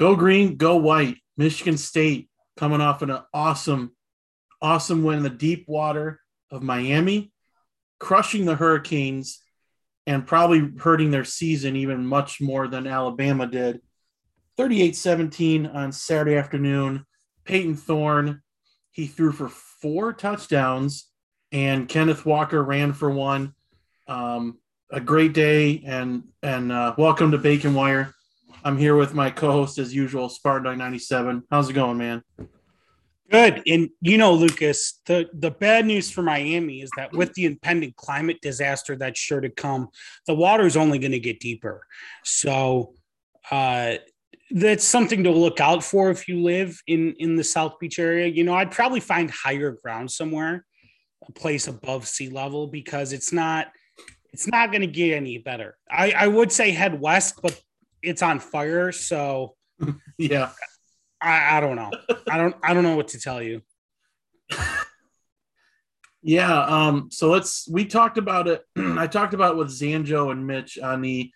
Go green, go white. Michigan State coming off an awesome, awesome win in the deep water of Miami, crushing the Hurricanes and probably hurting their season even much more than Alabama did. 38 17 on Saturday afternoon. Payton Thorne, he threw for four touchdowns, and Kenneth Walker ran for one. Um, a great day, and and uh, welcome to Bacon Wire. I'm here with my co-host as usual, Spartan 97. How's it going, man? Good. And you know, Lucas, the, the bad news for Miami is that with the impending climate disaster that's sure to come, the water is only going to get deeper. So uh, that's something to look out for if you live in in the South Beach area. You know, I'd probably find higher ground somewhere, a place above sea level, because it's not it's not going to get any better. I, I would say head west, but it's on fire. So yeah, I, I don't know. I don't I don't know what to tell you. yeah. Um. So let's. We talked about it. I talked about it with Zanjo and Mitch on the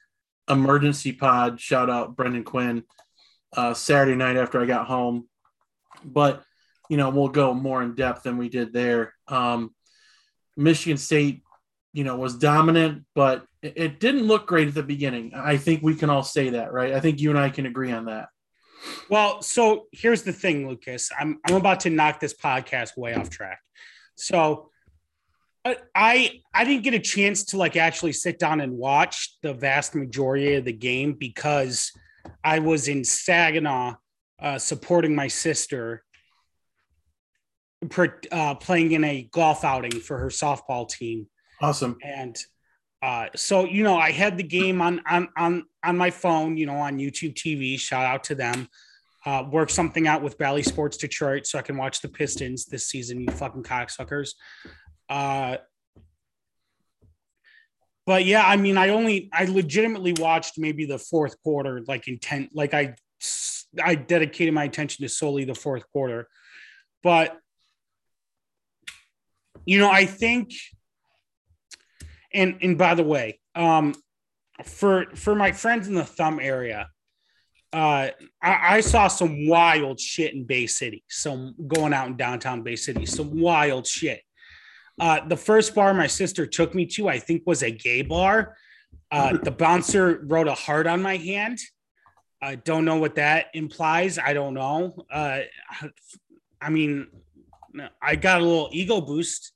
emergency pod. Shout out Brendan Quinn. Uh, Saturday night after I got home, but you know we'll go more in depth than we did there. Um, Michigan State, you know, was dominant, but it, didn't look great at the beginning. I think we can all say that, right? I think you and I can agree on that. Well, so here's the thing, Lucas. I'm I'm about to knock this podcast way off track. So I I didn't get a chance to like actually sit down and watch the vast majority of the game because I was in Saginaw uh, supporting my sister uh, playing in a golf outing for her softball team. Awesome. And uh, so you know, I had the game on on on on my phone, you know, on YouTube TV. Shout out to them. Uh, work something out with Bally Sports Detroit so I can watch the Pistons this season. You fucking cocksuckers. Uh, but yeah, I mean, I only I legitimately watched maybe the fourth quarter, like intent, like I I dedicated my attention to solely the fourth quarter. But you know, I think and and by the way, um, for for my friends in the thumb area, uh, I, I, saw some wild shit in Bay City. Some going out in downtown Bay City, some wild shit. Uh, the first bar my sister took me to, I think, was a gay bar. Uh, the bouncer wrote a heart on my hand. I don't know what that implies. I don't know. Uh, I mean, I got a little ego boost.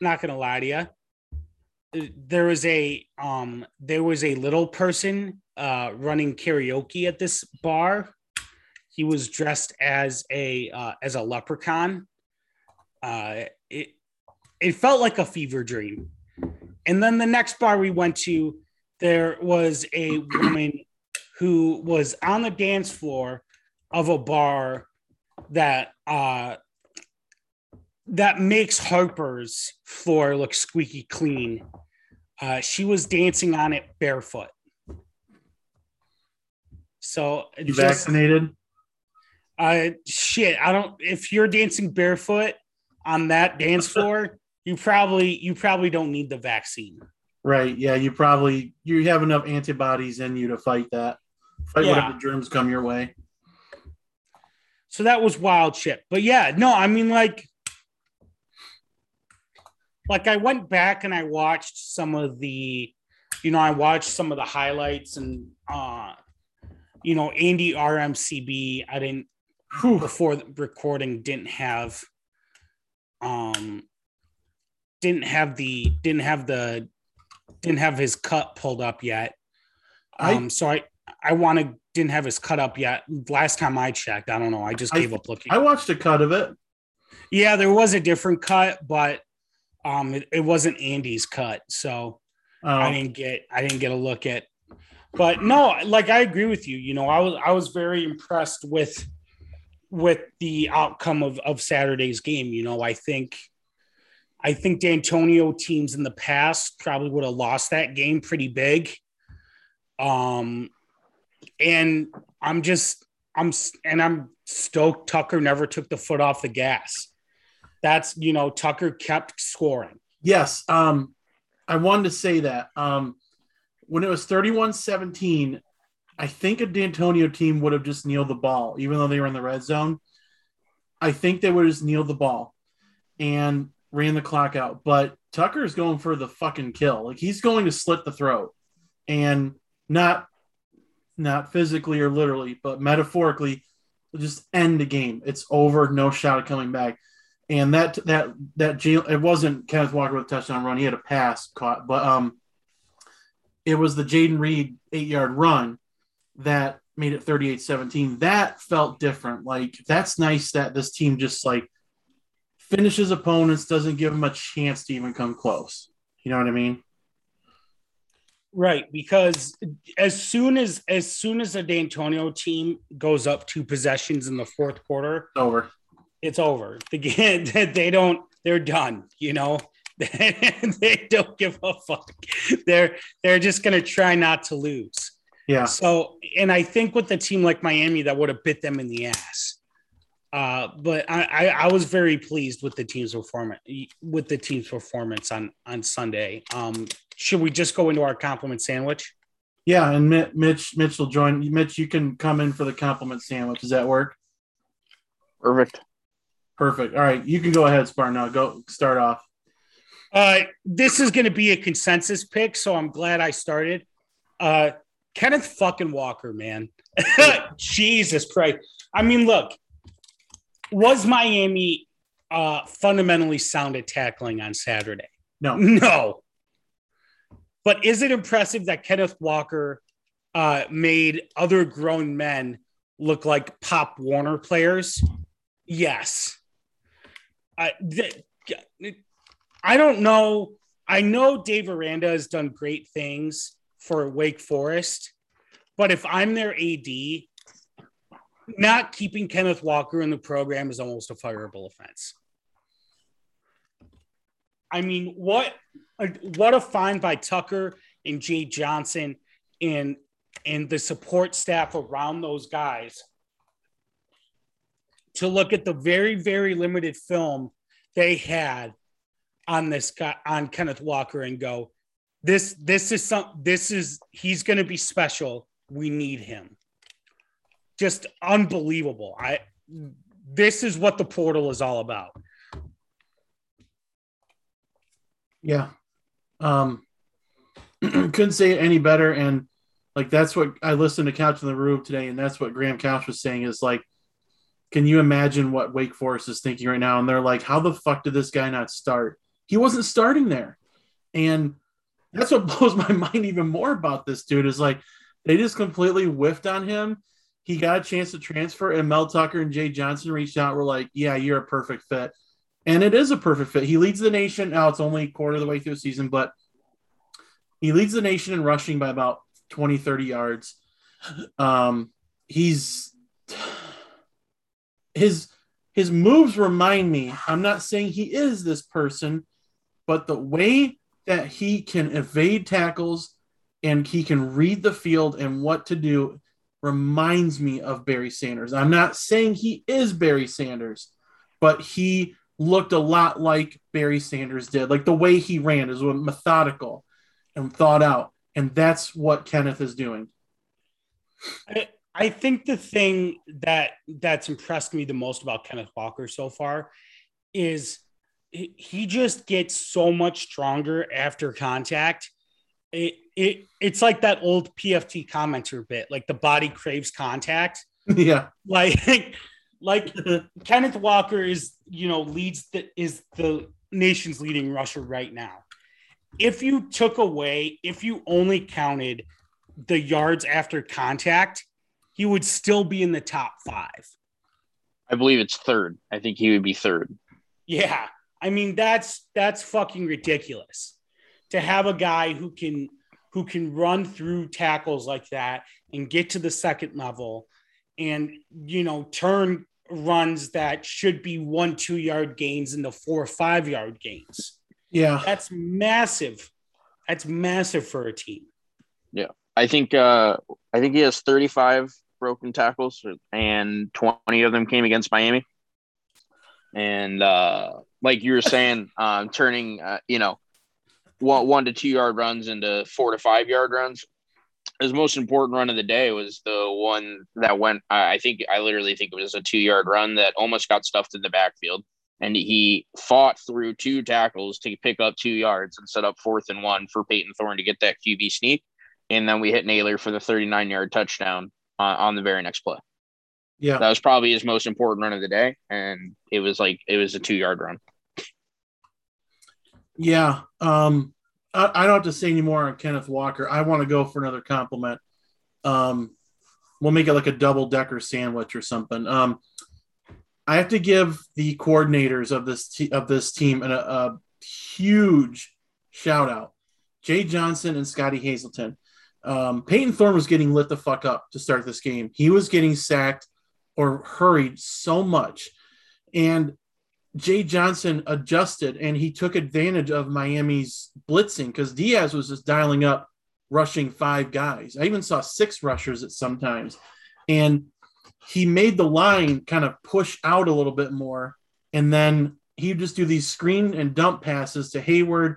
Not gonna lie to you there was a um there was a little person uh running karaoke at this bar. He was dressed as a uh, as a leprechaun. Uh it it felt like a fever dream. And then the next bar we went to there was a woman who was on the dance floor of a bar that uh that makes Harper's floor look squeaky clean. Uh, she was dancing on it barefoot. So you just, vaccinated? Uh, shit. I don't. If you're dancing barefoot on that dance floor, you probably you probably don't need the vaccine. Right. Yeah. You probably you have enough antibodies in you to fight that. Fight yeah. whatever germs come your way. So that was wild shit. But yeah, no, I mean like like I went back and I watched some of the, you know, I watched some of the highlights and, uh, you know, Andy RMCB. I didn't whew, before the recording didn't have, um, didn't have the didn't have the didn't have his cut pulled up yet. Um, I, so I I wanted didn't have his cut up yet. Last time I checked, I don't know. I just gave I, up looking. I watched a cut of it. Yeah, there was a different cut, but um, it, it wasn't Andy's cut, so oh. I didn't get I didn't get a look at. But no, like I agree with you. You know, I was I was very impressed with with the outcome of of Saturday's game. You know, I think I think Dantonio teams in the past probably would have lost that game pretty big. Um, and I'm just I'm and I'm stoked Tucker never took the foot off the gas that's you know Tucker kept scoring. Yes, um, I wanted to say that um, when it was 31-17, I think a Dantonio team would have just kneeled the ball, even though they were in the red zone. I think they would have just kneeled the ball and ran the clock out. But Tucker is going for the fucking kill. Like he's going to slit the throat and not not physically or literally, but metaphorically, just end the game. It's over, no shot of coming back. And that that that it wasn't Kenneth Walker with a touchdown run. He had a pass caught, but um, it was the Jayden Reed eight yard run that made it 38-17. That felt different. Like that's nice that this team just like finishes opponents, doesn't give them a chance to even come close. You know what I mean? Right, because as soon as as soon as the Dantonio team goes up two possessions in the fourth quarter, over. It's over. The they don't they're done, you know. they don't give a fuck. They're they're just gonna try not to lose. Yeah. So and I think with a team like Miami that would have bit them in the ass. Uh, but I, I, I was very pleased with the team's performance with the team's performance on on Sunday. Um, should we just go into our compliment sandwich? Yeah, and Mitch Mitch will join. Mitch, you can come in for the compliment sandwich. Does that work? Perfect. Perfect. All right, you can go ahead, Spartan. Now go start off. Uh, this is going to be a consensus pick, so I'm glad I started. Uh, Kenneth fucking Walker, man. Jesus Christ. I mean, look, was Miami uh, fundamentally sound at tackling on Saturday? No. No. But is it impressive that Kenneth Walker uh, made other grown men look like Pop Warner players? Yes. I, I don't know. I know Dave Aranda has done great things for Wake Forest, but if I'm their AD, not keeping Kenneth Walker in the program is almost a fireable offense. I mean, what what a find by Tucker and Jay Johnson and and the support staff around those guys to look at the very very limited film they had on this guy on Kenneth Walker and go this this is some this is he's going to be special we need him just unbelievable. I this is what the portal is all about. Yeah. Um couldn't say it any better. And like that's what I listened to Couch in the Room today, and that's what Graham Couch was saying is like, can you imagine what Wake Forest is thinking right now? And they're like, how the fuck did this guy not start? He wasn't starting there. And that's what blows my mind even more about this dude is like they just completely whiffed on him he got a chance to transfer, and Mel Tucker and Jay Johnson reached out. Were like, "Yeah, you're a perfect fit," and it is a perfect fit. He leads the nation. Now it's only quarter of the way through the season, but he leads the nation in rushing by about 20, 30 yards. Um, he's his his moves remind me. I'm not saying he is this person, but the way that he can evade tackles and he can read the field and what to do reminds me of Barry Sanders. I'm not saying he is Barry Sanders, but he looked a lot like Barry Sanders did. Like the way he ran is methodical and thought out. And that's what Kenneth is doing. I, think the thing that that's impressed me the most about Kenneth Walker so far is he just gets so much stronger after contact it, it it's like that old PFT commenter bit, like the body craves contact. Yeah. Like like Kenneth Walker is, you know, leads the is the nation's leading rusher right now. If you took away, if you only counted the yards after contact, he would still be in the top five. I believe it's third. I think he would be third. Yeah. I mean, that's that's fucking ridiculous to have a guy who can who can run through tackles like that and get to the second level and you know turn runs that should be one two yard gains into four or five yard gains yeah that's massive that's massive for a team yeah i think uh i think he has 35 broken tackles and 20 of them came against miami and uh like you were saying um turning uh, you know one, one to two yard runs into four to five yard runs. his most important run of the day was the one that went. I I think I literally think it was a two yard run that almost got stuffed in the backfield, and he fought through two tackles to pick up two yards and set up fourth and one for Payton Thorne to get that QB sneak, and then we hit Nailor for the thirty nine yard touchdown on, on the very next play. Yeah. That was probably his most important run of the day, and it was like it was a two yard run. Yeah. Um, I, I don't have to say any more on Kenneth Walker. I want to go for another compliment. Um, we'll make it like a double decker sandwich or something. Um, I have to give the coordinators of this te- of this team an, a, a huge shout out. Jay Johnson and Scottie Hazelton. Um, Payton Thorne was getting lit the fuck up to start this game. He was getting sacked or hurried so much. And Jay Johnson adjusted and he took advantage of Miami's blitzing because Diaz was just dialing up, rushing five guys. I even saw six rushers at sometimes. And he made the line kind of push out a little bit more. And then he'd just do these screen and dump passes to Heyward,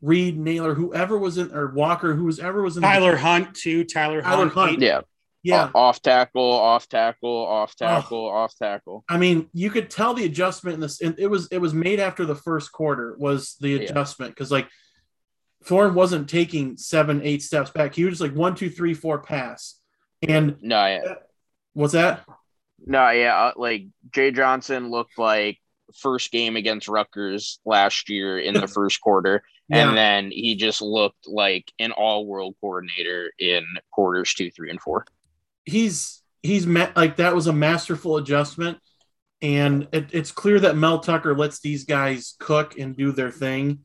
Reed, Nailor, whoever was in, or Walker, whoever was in. Tyler Hunt too. Tyler, Tyler Hunt. Hunt. Yeah, yeah. O- off tackle, off tackle, off tackle, off tackle. I mean, you could tell the adjustment in this. and It was it was made after the first quarter was the adjustment because like Thorne wasn't taking seven eight steps back. He was just like one two three four pass. And No, yeah, what's that? no, yeah. uh, Like Jay Johnson looked like first game against Rutgers last year in the first quarter, Yeah, and then he just looked like an all-world coordinator in quarters two, three, and four. he's he's met like that was a masterful adjustment, and it, it's clear that Mel Tucker lets these guys cook and do their thing.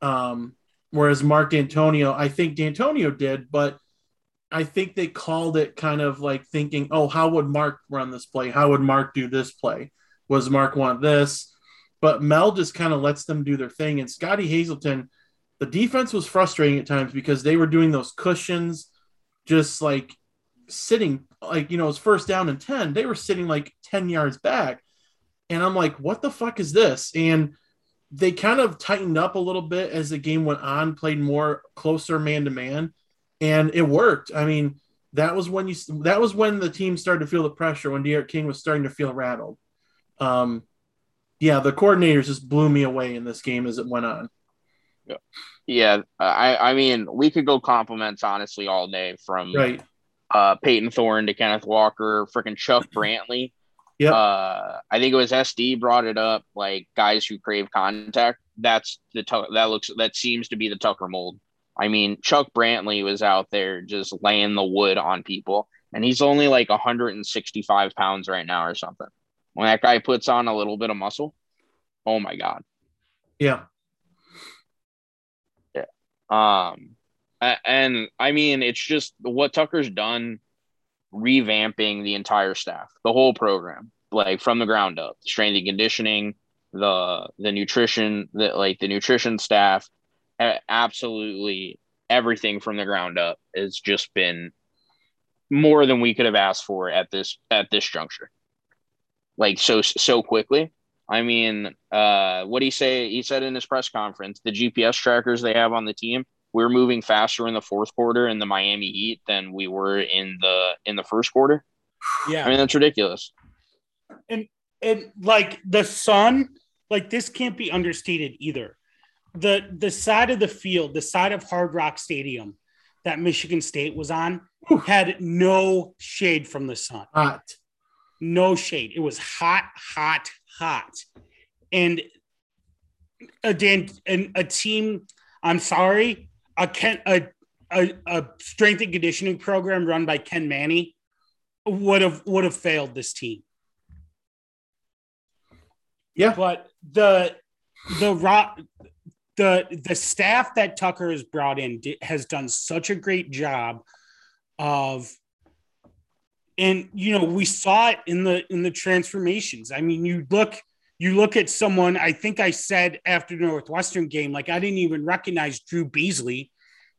Um, whereas Mark Dantonio, I think Dantonio did, but I think they called it kind of like thinking, oh, how would Mark run this play? How would Mark do this play? Was Mark want this? But Mel just kind of lets them do their thing. And Scottie Hazelton, the defense was frustrating at times because they were doing those cushions, just like sitting, like, you know, it's first down and 10. They were sitting like 10 yards back. And I'm like, what the fuck is this? And they kind of tightened up a little bit as the game went on, played more closer man to man, and it worked. I mean, that was when you that was when the team started to feel the pressure when D'Eriq King was starting to feel rattled. Um, yeah, the coordinators just blew me away in this game as it went on. Yeah, yeah I, I mean, we could go compliments honestly all day from Right. uh, Payton Thorne to Kenneth Walker, freaking Chuck Brantley. Yeah, Uh, I think it was SD brought it up, like guys who crave contact. That's the Tu- that looks that seems to be the Tucker mold. I mean, Chuck Brantley was out there just laying the wood on people, and he's only like 165 pounds right now or something. When that guy puts on a little bit of muscle, oh my god. Yeah. Yeah. Um, and I mean, it's just what Tucker's done, revamping the entire staff, the whole program, like from the ground up, strength and conditioning, the the nutrition, the like the nutrition staff, absolutely everything from the ground up has just been more than we could have asked for at this at this juncture. Like so so quickly. I mean, uh, what he say? He said in his press conference, the GPS trackers they have on the team, we're moving faster in the fourth quarter in the Miami Heat than we were in the in the first quarter. Yeah. I mean, that's ridiculous. and and like the sun like this can't be understated either the the side of the field the side of hard rock stadium that michigan state was on had no shade from the sun Hot. No shade. It was hot hot hot. And a dan and a team i'm sorry a ken a, a, a strength and conditioning program run by ken mannie would have would have failed this team. Yeah. but the the rock the the staff that Tucker has brought in has done such a great job of and you know we saw it in the in the transformations. I mean you look you look at someone i think i said after the northwestern game like i didn't even recognize drew beasley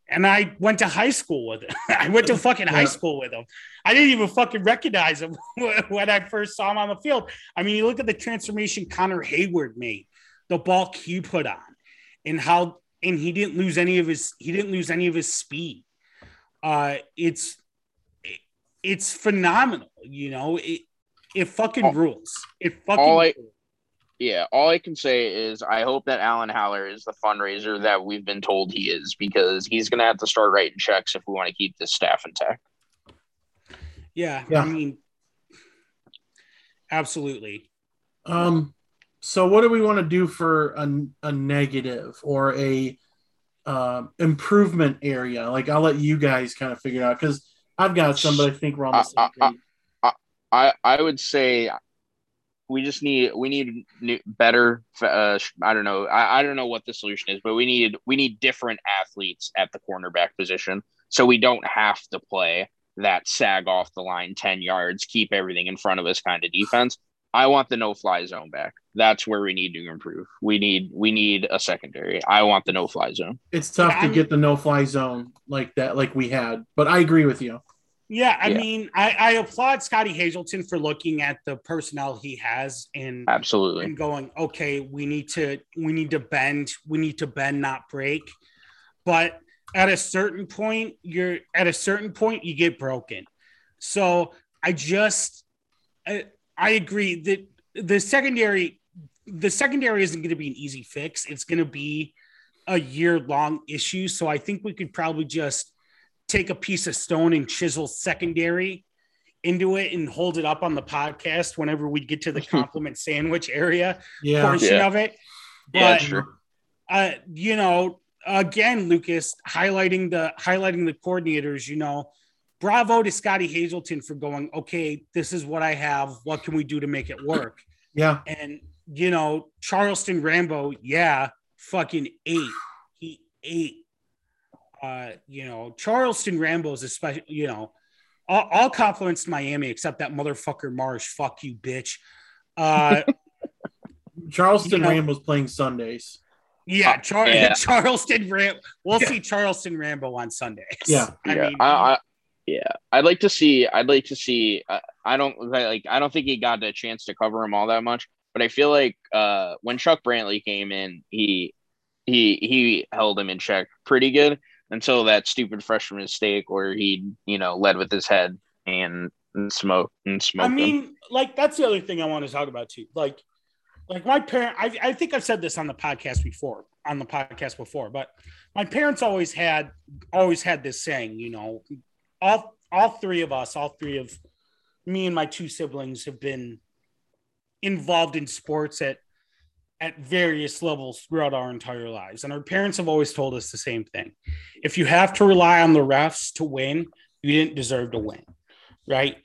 and i went to high school with him. I went to fucking high school with him. I didn't even fucking recognize him when i first saw him on the field. I mean you look at the transformation connor heyward made the bulk he put on and how and he didn't lose any of his he didn't lose any of his speed. Uh, it's it's phenomenal. You know, it it fucking All- rules. It fucking all I- rules. Yeah, all I can say is I hope that Alan Haller is the fundraiser that we've been told he is because he's going to have to start writing checks if we want to keep this staff intact. yeah, Yeah. I mean, absolutely. Um, so what do we want to do for a, a negative or a um improvement area? Like I'll let you guys kind of figure it out because I've got some, but I think we're on the same Uh, uh, page. I I would say we just need we need new, better. Uh, I don't know. I, I don't know what the solution is, but we need we need different athletes at the cornerback position, so we don't have to play that sag off the line ten yards, keep everything in front of us kind of defense. I want the no fly zone back. That's where we need to improve. We need we need a secondary. I want the no fly zone. It's tough Yeah, to I'm- get the no fly zone like that, like we had. But I agree with you. Yeah, I Yeah. mean, I, I applaud Scottie Hazelton for looking at the personnel he has and Absolutely. and going, okay, we need to we need to bend, we need to bend, not break. But at a certain point, you're at a certain point you get broken. So I just I, I agree that the secondary the secondary isn't going to be an easy fix. It's going to be a year long issue. So I think we could probably just take a piece of stone and chisel secondary into it and hold it up on the podcast whenever we get to the compliment sandwich area Yeah. portion Yeah. of it. Yeah, But sure. uh, you know, again, Lucas highlighting the highlighting the coordinators. You know, bravo to Scottie Hazelton for going. Okay, this is what I have. What can we do to make it work? Yeah. And you know, Charleston Rambo, yeah, fucking ate. He ate. Uh, you know, Charleston Rambo's especially. You know, all, all compliments to Miami except that motherfucker Marsh. Fuck you, bitch. Uh, Charleston You know- Rambo's playing Sundays. Yeah, Char- Yeah. Charleston Ram. We'll Yeah. see Charleston Rambo on Sundays. Yeah. I yeah, mean, I, I, yeah, I'd like to see. I'd like to see. Uh, I don't like. I don't think he got a chance to cover him all that much. But I feel like uh, when Chuck Brantley came in, he he he held him in check pretty good until that stupid freshman mistake where he you know led with his head and, and smoked and smoked. I him. mean, like that's the other thing I want to talk about too. Like, like my parent. I, I think I've said this on the podcast before. On the podcast before, but my parents always had always had this saying. You know, all all three of us, all three of me and my two siblings have been involved in sports at at various levels throughout our entire lives. And our parents have always told us the same thing. If you have to rely on the refs to win, you didn't deserve to win. Right.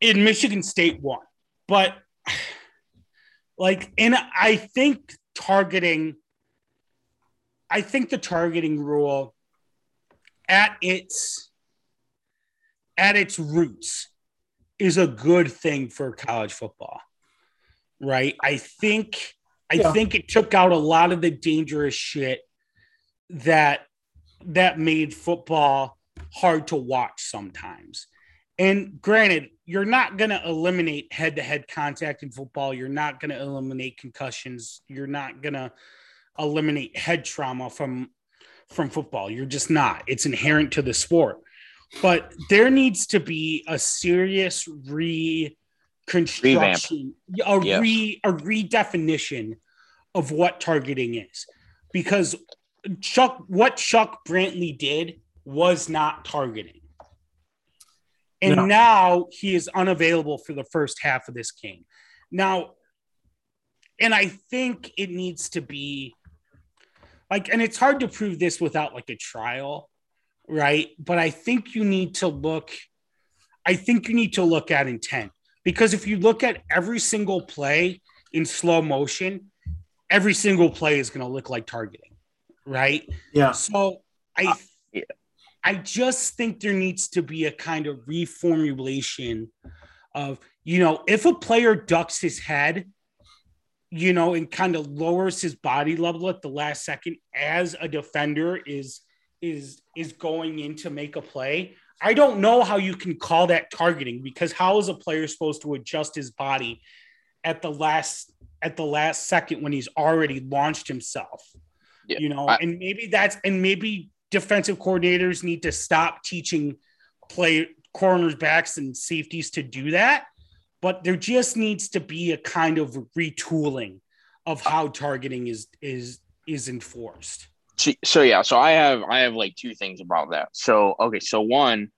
In Michigan State won. But like, and I think targeting, I think the targeting rule at its at its roots is a good thing for college football right? I think i Yeah. think it took out a lot of the dangerous shit that that made football hard to watch sometimes. And granted you're not going to eliminate head-to-head contact in football. You're not going to eliminate concussions. You're not going to eliminate head trauma from from football. You're just not. It's inherent to the sport. But there needs to be a serious reconstruction, a Yeah. re a redefinition of what targeting is, because Chuck, what Chuck Brantley did was not targeting, and No. now he is unavailable for the first half of this game. Now, and I think it needs to be like, and it's hard to prove this without like a trial right? But I think you need to look. I think you need to look at intent because if you look at every single play in slow motion, every single play is going to look like targeting, right? Yeah. So I, Uh, yeah. I just think there needs to be a kind of reformulation of you know if a player ducks his head, you know, and kind of lowers his body level at the last second as a defender is is is going in to make a play. I don't know how you can call that targeting because how is a player supposed to adjust his body at the last at the last second when he's already launched himself? Yeah, you know, I- and maybe that's and maybe defensive coordinators need to stop teaching play corners, backs, and safeties to do that. But there just needs to be a kind of retooling of how targeting is is is enforced. So yeah, so I have I have like two things about that. So okay, so one,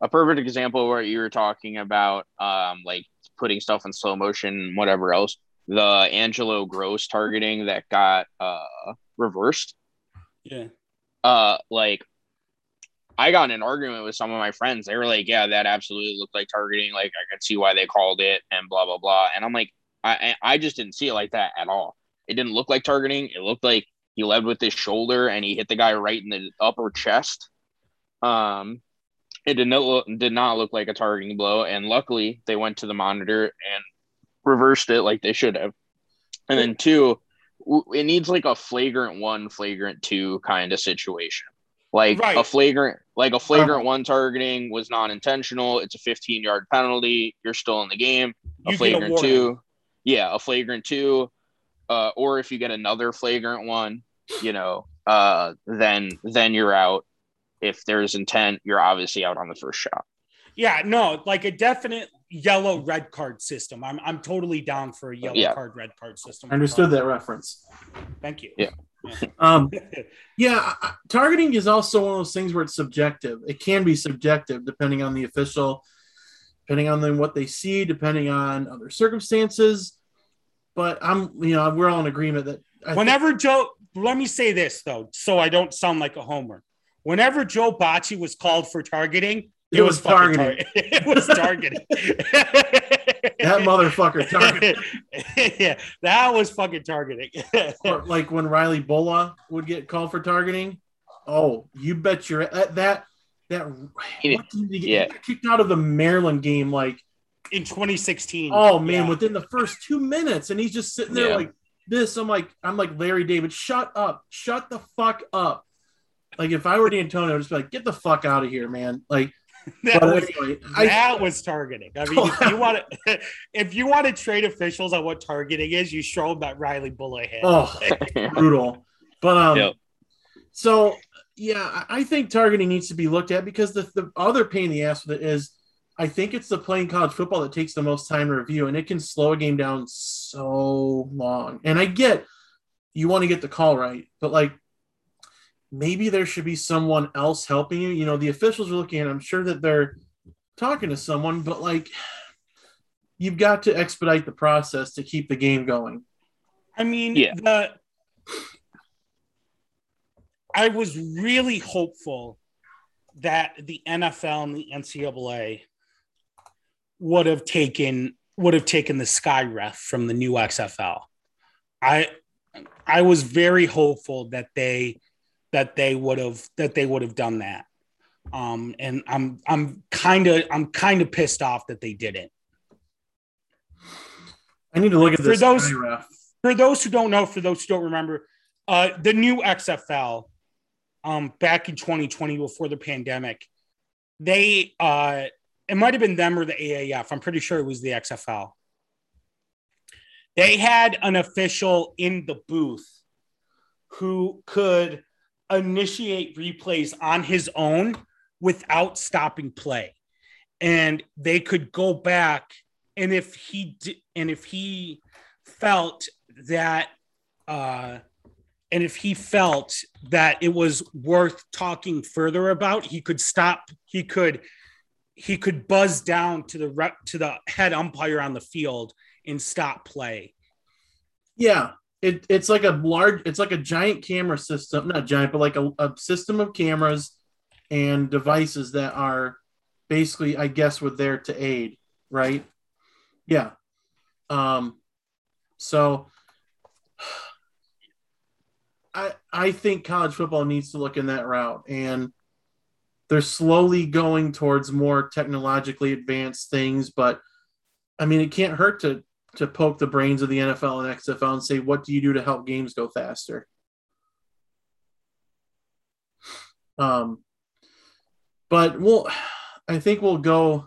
a perfect example where you were talking about um like putting stuff in slow motion, whatever else. The Angelo Grose targeting that got uh reversed. Yeah. Uh like I got in an argument with some of my friends. They were like, "Yeah, that absolutely looked like targeting. Like, I could see why they called it, and blah blah blah." And I'm like, I I just didn't see it like that at all. It didn't look like targeting. It looked like he led with his shoulder and he hit the guy right in the upper chest. Um, it did not look, did not look like a targeting blow, and luckily they went to the monitor and reversed it like they should have. And then two, it needs like a flagrant one, flagrant two kind of situation. Like right. a flagrant, like a flagrant uh-huh. one targeting was not intentional. It's a 15 yard penalty. You're still in the game. A you flagrant a two, yeah, a flagrant two, uh, or if you get another flagrant one, you know, uh, then then you're out. If there's intent, you're obviously out on the first shot. Yeah, no, like a definite yellow red card system. I'm I'm totally down for a yellow yeah. card red card system. I understood that reference. Thank you. Yeah. um, yeah, targeting is also one of those things where it's subjective. It can be subjective depending on the official, depending on them, what they see, depending on other circumstances. But I'm, you know, we're all in agreement that I whenever think- Joe, let me say this though, so I don't sound like a homer. Whenever Joe Bachie was called for targeting, it, it was, was targeting. Tar- it was targeting. that motherfucker targeted. yeah, that was fucking targeting. like when Riley Bullough would get called for targeting. Oh, you bet your that that that what did he get? Yeah. kicked out of the Maryland game like in 2016. Oh man, yeah. within the first two minutes, and he's just sitting there yeah. like this. I'm like, I'm like Larry David, shut up, shut the fuck up. Like if I were Dantonio, I'd just be like, get the fuck out of here, man. Like that, was, anyway, that I, was targeting. I mean, if you want to, if you want to trade officials on what targeting is, you show them that Riley Bullough had. Oh, brutal. But um, yep. so yeah, I think targeting needs to be looked at because the, the other pain in the ass with it is I think it's the playing college football that takes the most time to review, and it can slow a game down so long. And I get you want to get the call right, but like maybe there should be someone else helping you. You know, the officials are looking at. I'm sure that they're talking to someone, but like you've got to expedite the process to keep the game going. I mean, yeah. the I was really hopeful that the NFL and the NCAA would have taken would have taken the sky ref from the new XFL. I I was very hopeful that they that they would have that they would have done that. Um, and I'm I'm kind of I'm kind of pissed off that they didn't. I need to look at this for those for those who don't know, for those who don't remember, uh, the new XFL, um, back in 2020 before the pandemic, they uh, it might have been them or the AAF. I'm pretty sure it was the XFL. They had an official in the booth who could initiate replays on his own without stopping play. And they could go back and if he and if he felt that uh and if he felt that it was worth talking further about, he could stop, he could he could buzz down to the rep to the head umpire on the field and stop play. Yeah, it, it's like a large it's like a giant camera system not giant but like a, a system of cameras and devices that are basically i guess were there to aid right? Yeah. Um so i i think college football needs to look in that route. And they're slowly going towards more technologically advanced things but i mean it can't hurt to to poke the brains of the NFL and XFL and say, what do you do to help games go faster? Um, but we'll, I think we'll go.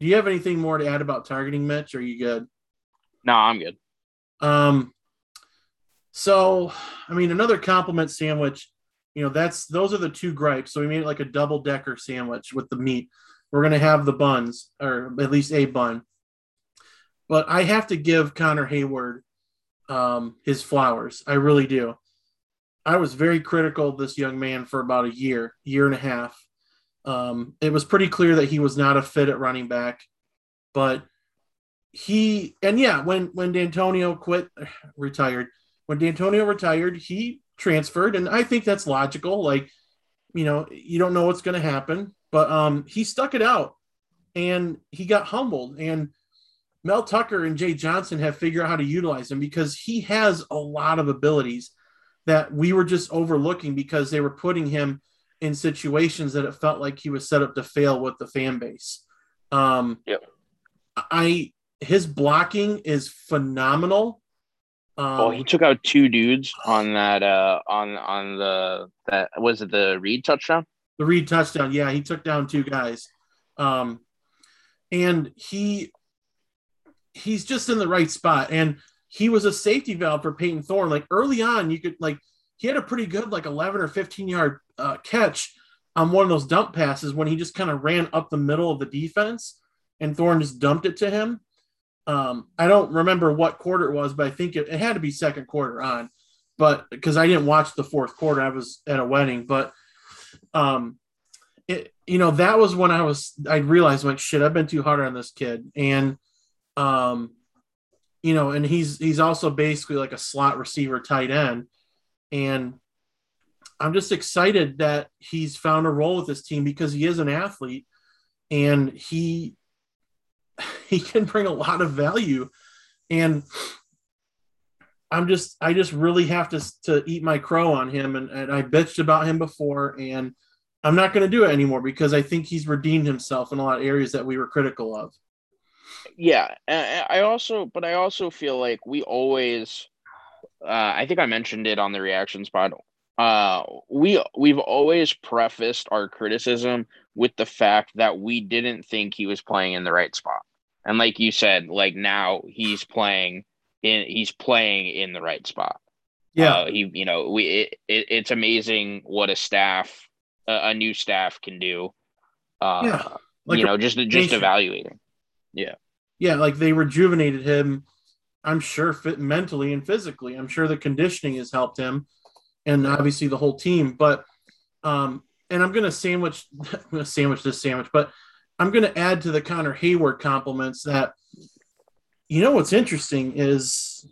Do you have anything more to add about targeting, Mitch? Are you good? No, I'm good. Um, so, I mean, another compliment sandwich You know, that's those are the two gripes. So we made it like a double decker sandwich with the meat. We're gonna have the buns, or at least a bun. But I have to give Connor Heyward um, his flowers. I really do. I was very critical of this young man for about a year, year and a half. Um, it was pretty clear that he was not a fit at running back, but he and yeah, when when Dantonio quit, retired, when Dantonio retired, he transferred, and I think that's logical. Like, you know, you don't know what's going to happen, but um, he stuck it out, and he got humbled, and Mel Tucker and Jay Johnson have figured out how to utilize him because he has a lot of abilities that we were just overlooking because they were putting him in situations that it felt like he was set up to fail with the fan base. Um, yep. I his blocking is phenomenal. Um, oh, he took out two dudes on that uh on on the that was it the Reed touchdown? The Reed touchdown, yeah, he took down two guys. Um and he he's just in the right spot. And he was a safety valve for Payton Thorne. Like early on, you could like he had a pretty good like 11 or 15 yard uh, catch on one of those dump passes when he just kind of ran up the middle of the defense and Thorne just dumped it to him. Um, I don't remember what quarter it was, but I think it, it had to be second quarter on. But because I didn't watch the fourth quarter, I was at a wedding. But um, it you know that was when I was I realized like shit, I've been too hard on this kid, and um, you know, and he's he's also basically like a slot receiver, tight end, and I'm just excited that he's found a role with this team because he is an athlete and he he can bring a lot of value. And i'm just i just really have to to eat my crow on him. And, and i bitched about him before and i'm not going to do it anymore because i think he's redeemed himself in a lot of areas that we were critical of. Yeah. I also but i also feel like we always uh, i think i mentioned it on the reactions pod uh, we we've always prefaced our criticism with the fact that we didn't think he was playing in the right spot. And like you said, like now he's playing in he's playing in the right spot. Yeah, uh, he you know we it, it, it's amazing what a staff a, a new staff can do. Uh, yeah, like you know just just evaluating. Yeah, yeah, like they rejuvenated him. I'm sure fit mentally and physically. I'm sure the conditioning has helped him and obviously the whole team. But um, and I'm gonna sandwich I'm gonna sandwich this sandwich, but I'm gonna add to the Connor Heyward compliments that you know what's interesting is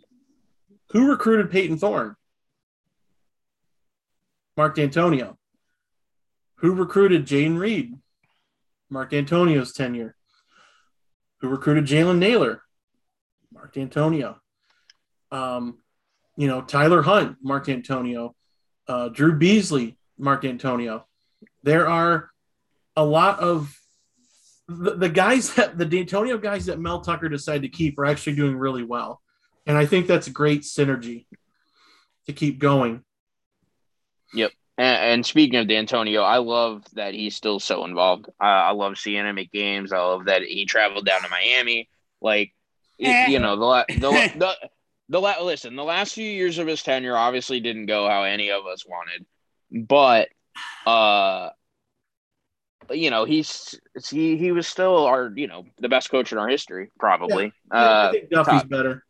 who recruited Payton Thorne? Mark Dantonio. Who recruited Jayden Reed? Mark Dantonio's tenure. Who recruited Jalen Nailor? Mark Dantonio. Um, you know, Tyler Hunt, Mark Dantonio uh, Drew Beasley, Mark Dantonio. There are a lot of the, the guys that the Dantonio guys that Mel Tucker decided to keep are actually doing really well. And I think that's great synergy to keep going. Yep. And, and speaking of Dantonio, I love that he's still so involved. Uh, I love seeing him at games. I love that he traveled down to Miami. Like, it, you know, the, the, the, the la- listen, the last few years of his tenure obviously didn't go how any of us wanted, but uh, you know he's he he was still our you know the best coach in our history probably. Yeah, uh, I think Duffy's top, better.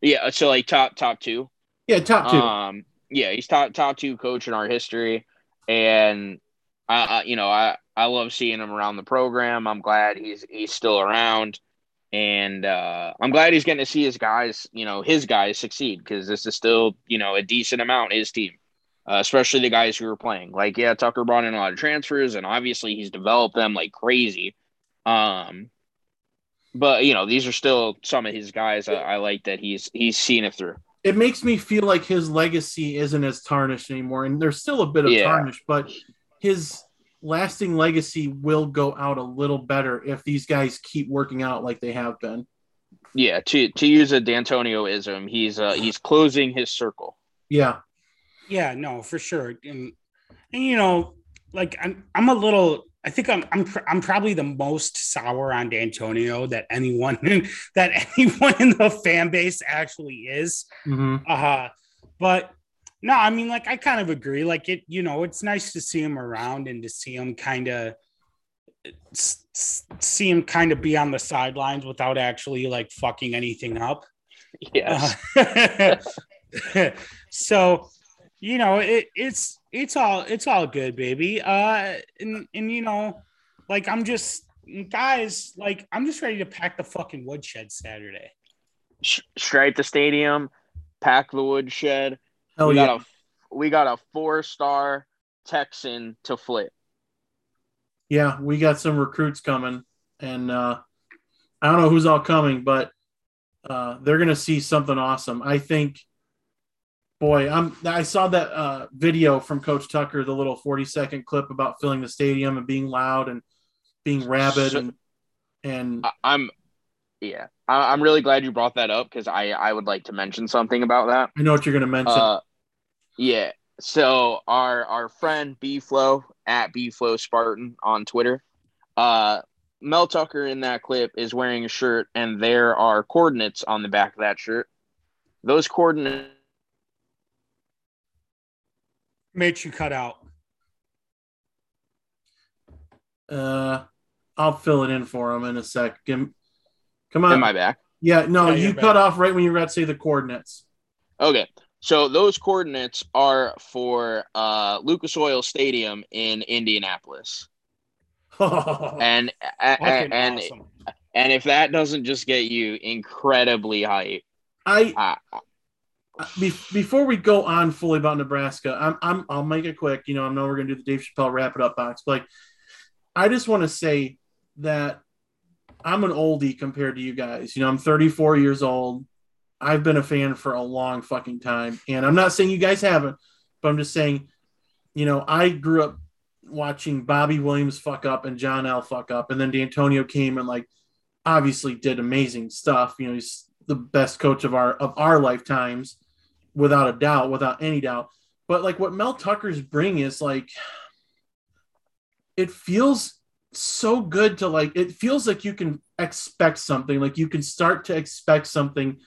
Yeah, so like top top two. Yeah, top two. Um, yeah, he's top top two coach in our history, and I, I you know I I love seeing him around the program. I'm glad he's he's still around and uh, I'm glad he's getting to see his guys, you know, his guys succeed because this is still, you know, a decent amount his team, uh, especially the guys who are playing. Like, yeah, Tucker brought in a lot of transfers, and obviously he's developed them like crazy. Um, but you know, these are still some of his guys. I, I like that he's he's seen it through. It makes me feel like his legacy isn't as tarnished anymore, and there's still a bit of yeah. tarnish, but his lasting legacy will go out a little better if these guys keep working out like they have been. Yeah, to to use a Dantonioism, he's uh he's closing his circle. Yeah. Yeah, no, for sure. And and you know, like I'm I'm a little I think I'm I'm I'm probably the most sour on Dantonio that anyone that anyone in the fan base actually is. Mm-hmm. Uh but No, I mean, like I kind of agree. Like it, you know, it's nice to see him around and to see him kind of see him kind of be on the sidelines without actually like fucking anything up. Yeah. Uh, so, you know, it, it's it's all it's all good, baby. Uh, and and you know, like I'm just guys, like I'm just ready to pack the fucking woodshed Saturday. Sh- stripe the stadium, pack the woodshed. Hell we yeah. got a we got a four star Texan to flip. yeah, we got some recruits coming, and uh, I don't know who's all coming, but uh, they're gonna see something awesome. I think. Boy, I'm. I saw that uh, video from Coach Tucker, the little 40 second clip about filling the stadium and being loud and being rabid So- and and I'm yeah. I, I'm really glad you brought that up because I I would like to mention something about that. I know what you're gonna mention. Uh, yeah. So our our friend B Flow at B Flow Spartan on Twitter, uh, Mel Tucker in that clip is wearing a shirt, and there are coordinates on the back of that shirt. Those coordinates Mitch, you cut out. Uh, I'll fill it in for him in a sec. Give, come on. in my back. yeah, no, Yeah, you cut back. off right when you were about to say the coordinates. Okay. So those coordinates are for uh, Lucas Oil Stadium in Indianapolis, and a- a- and awesome. and if that doesn't just get you incredibly hype, I uh, before we go on fully about Nebraska, I'm, I'm I'll make it quick. You know, I know we're gonna do the Dave Chappelle wrap it up box, but like, I just want to say that I'm an oldie compared to you guys. You know, I'm 34 years old. I've been a fan for a long fucking time, and I'm not saying you guys haven't, but I'm just saying, you know, I grew up watching Bobby Williams fuck up and John L fuck up, and then Dantonio came and like obviously did amazing stuff. You know, he's the best coach of our of our lifetimes, without a doubt, without any doubt. But like what Mel Tucker's bring is like, it feels so good to like. It feels like you can expect something. Like you can start to expect something.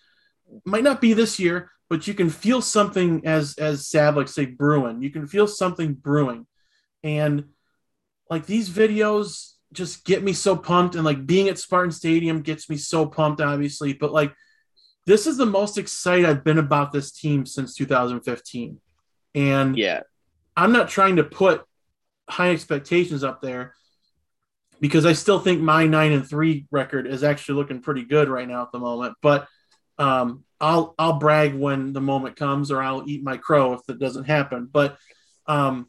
Might not be this year, but you can feel something as as sad, like say brewing. You can feel something brewing, and like these videos just get me so pumped and like being at Spartan Stadium gets me so pumped obviously but like this is the most excited I've been about this team since 2015 and yeah, I'm not trying to put high expectations up there because I still think my 9 and 3 record is actually looking pretty good right now at the moment but um I'll I'll brag when the moment comes or I'll eat my crow if that doesn't happen but um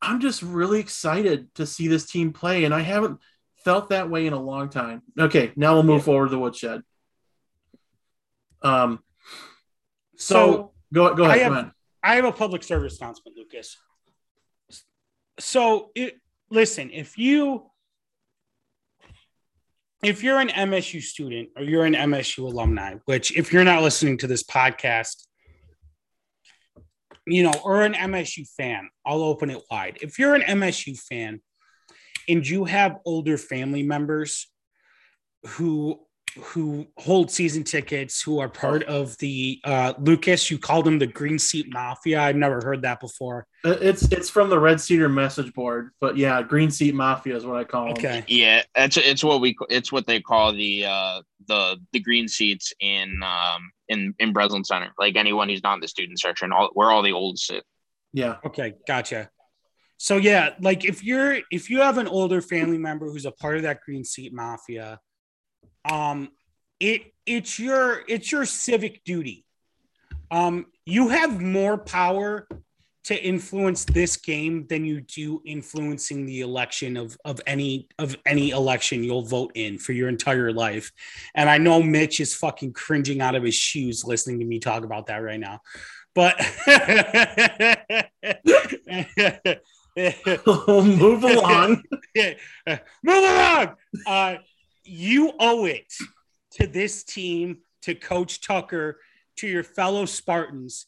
I'm just really excited to see this team play, and I haven't felt that way in a long time. Okay, now we'll move Yeah. forward to the woodshed. Um, so, So go go I ahead. have- go ahead. I have a public service announcement, Lucas. So, it, listen, if you if you're an MSU student or you're an MSU alumni, which if you're not listening to this podcast, you know, or an MSU fan, I'll open it wide. If you're an MSU fan and you have older family members who who hold season tickets, who are part of the uh Lucas, you called them the Green Seat Mafia. I've never heard that before. Uh, It's it's from the Red Cedar message board, but yeah, Green Seat Mafia is what I call them. Okay. yeah. It's it's what we it's what they call the uh the the green seats in um in in Breslin Center. Like anyone who's not in the student section, all where all the old sit. Yeah, Okay, gotcha. So yeah, like if you're if you have an older family member who's a part of that green seat mafia, um, it it's your it's your civic duty. Um, you have more power to influence this game than you do influencing the election of of any of any election you'll vote in for your entire life. And I know Mitch is fucking cringing out of his shoes listening to me talk about that right now. But move along. Move along. Uh, you owe it to this team, to Coach Tucker, to your fellow Spartans,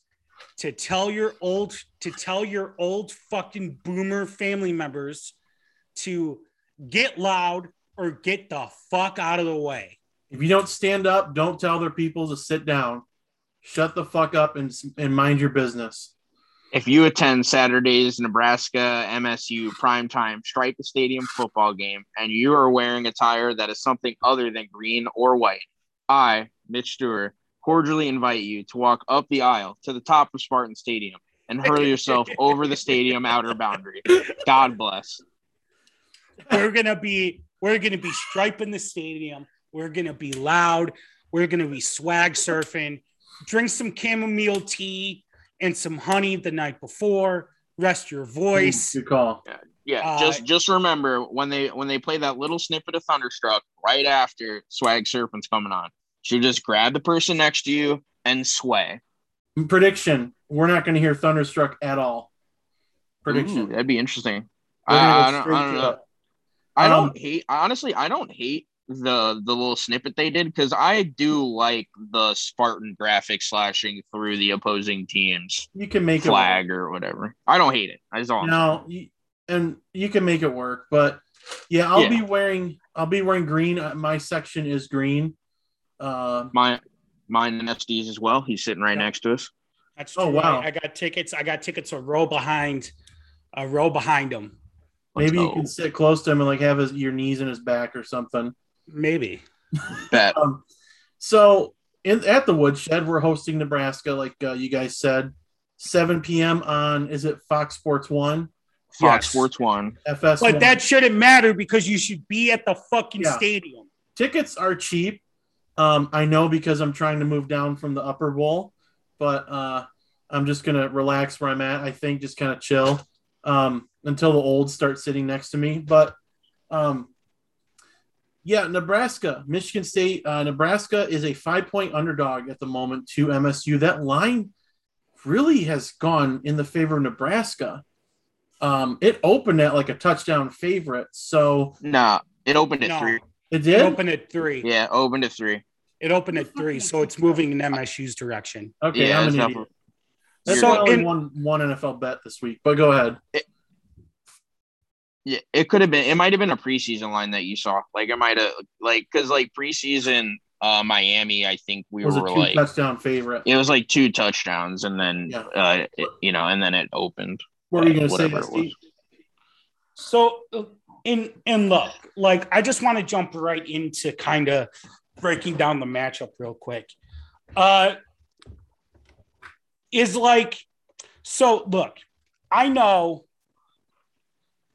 to tell your old to tell your old fucking boomer family members to get loud or get the fuck out of the way. If you don't stand up, don't tell their people to sit down. shut the fuck up and and mind your business. If you attend Saturday's Nebraska MSU primetime Stripe the Stadium football game and you are wearing attire that is something other than green or white, I, Mitch Stewart, cordially invite you to walk up the aisle to the top of Spartan Stadium and hurl yourself over the stadium outer boundary. God bless. We're gonna be we're gonna be striping the stadium. We're gonna be loud. We're gonna be swag surfing. Drink some chamomile tea and some honey the night before. Rest your voice. Good call. Yeah, Uh, just just remember when they when they play that little snippet of Thunderstruck right after Swag Surfin's coming on, you just grab the person next to you and sway. Prediction: We're not going to hear Thunderstruck at all. Prediction: Ooh, that'd be interesting. I, I don't, I don't know. it. I Um, don't hate honestly. I don't hate the the little snippet they did because I do like the Spartan graphic slashing through the opposing team's You can make flag or whatever. I don't hate it. That's all. it. I'm saying. No, you, and you can make it work, but yeah, I'll Yeah. be wearing I'll be wearing green. Uh, My section is green. Uh, My mine and SD's as well. He's sitting right Yeah. next to us. That's Oh, wow. I, I got tickets. I got tickets a row behind, a row behind him. Maybe you can sit close to him and like have his your knees in his back or something. Maybe. Bet. Um, so in at the woodshed, we're hosting Nebraska, like uh, you guys said, 7 p.m. on is it Fox Sports One, Fox Yes. Sports One. FS. But that shouldn't matter because you should be at the fucking Yeah. stadium. tickets are cheap. Um, I know because I'm trying to move down from the upper bowl, but uh, I'm just gonna relax where I'm at. I think just kind of chill um, until the olds start sitting next to me. But um, yeah, Nebraska, Michigan State, uh, Nebraska is a five point underdog at the moment to MSU. That line really has gone in the favor of Nebraska. Um, it opened at like a touchdown favorite, so Nah, it opened at No, three. it it did. opened at three. Yeah, opened at three. It opened at three, so it's moving in MSU's direction. Okay, yeah, I'm it's an not- idiot. That's So I only in- won one NFL bet this week. But go ahead. Yeah, it could have been. It might have been a preseason line that you saw. Like it might have, like, because like preseason, uh, Miami. I think we was were two like, touchdown favorite. it was like two touchdowns, and then, Yeah. uh, it, you know, and then it opened. What were you going to say, whatever it. Steve? So in and look, like I just want to jump right into kind of breaking down the matchup real quick. Uh is like so look, I know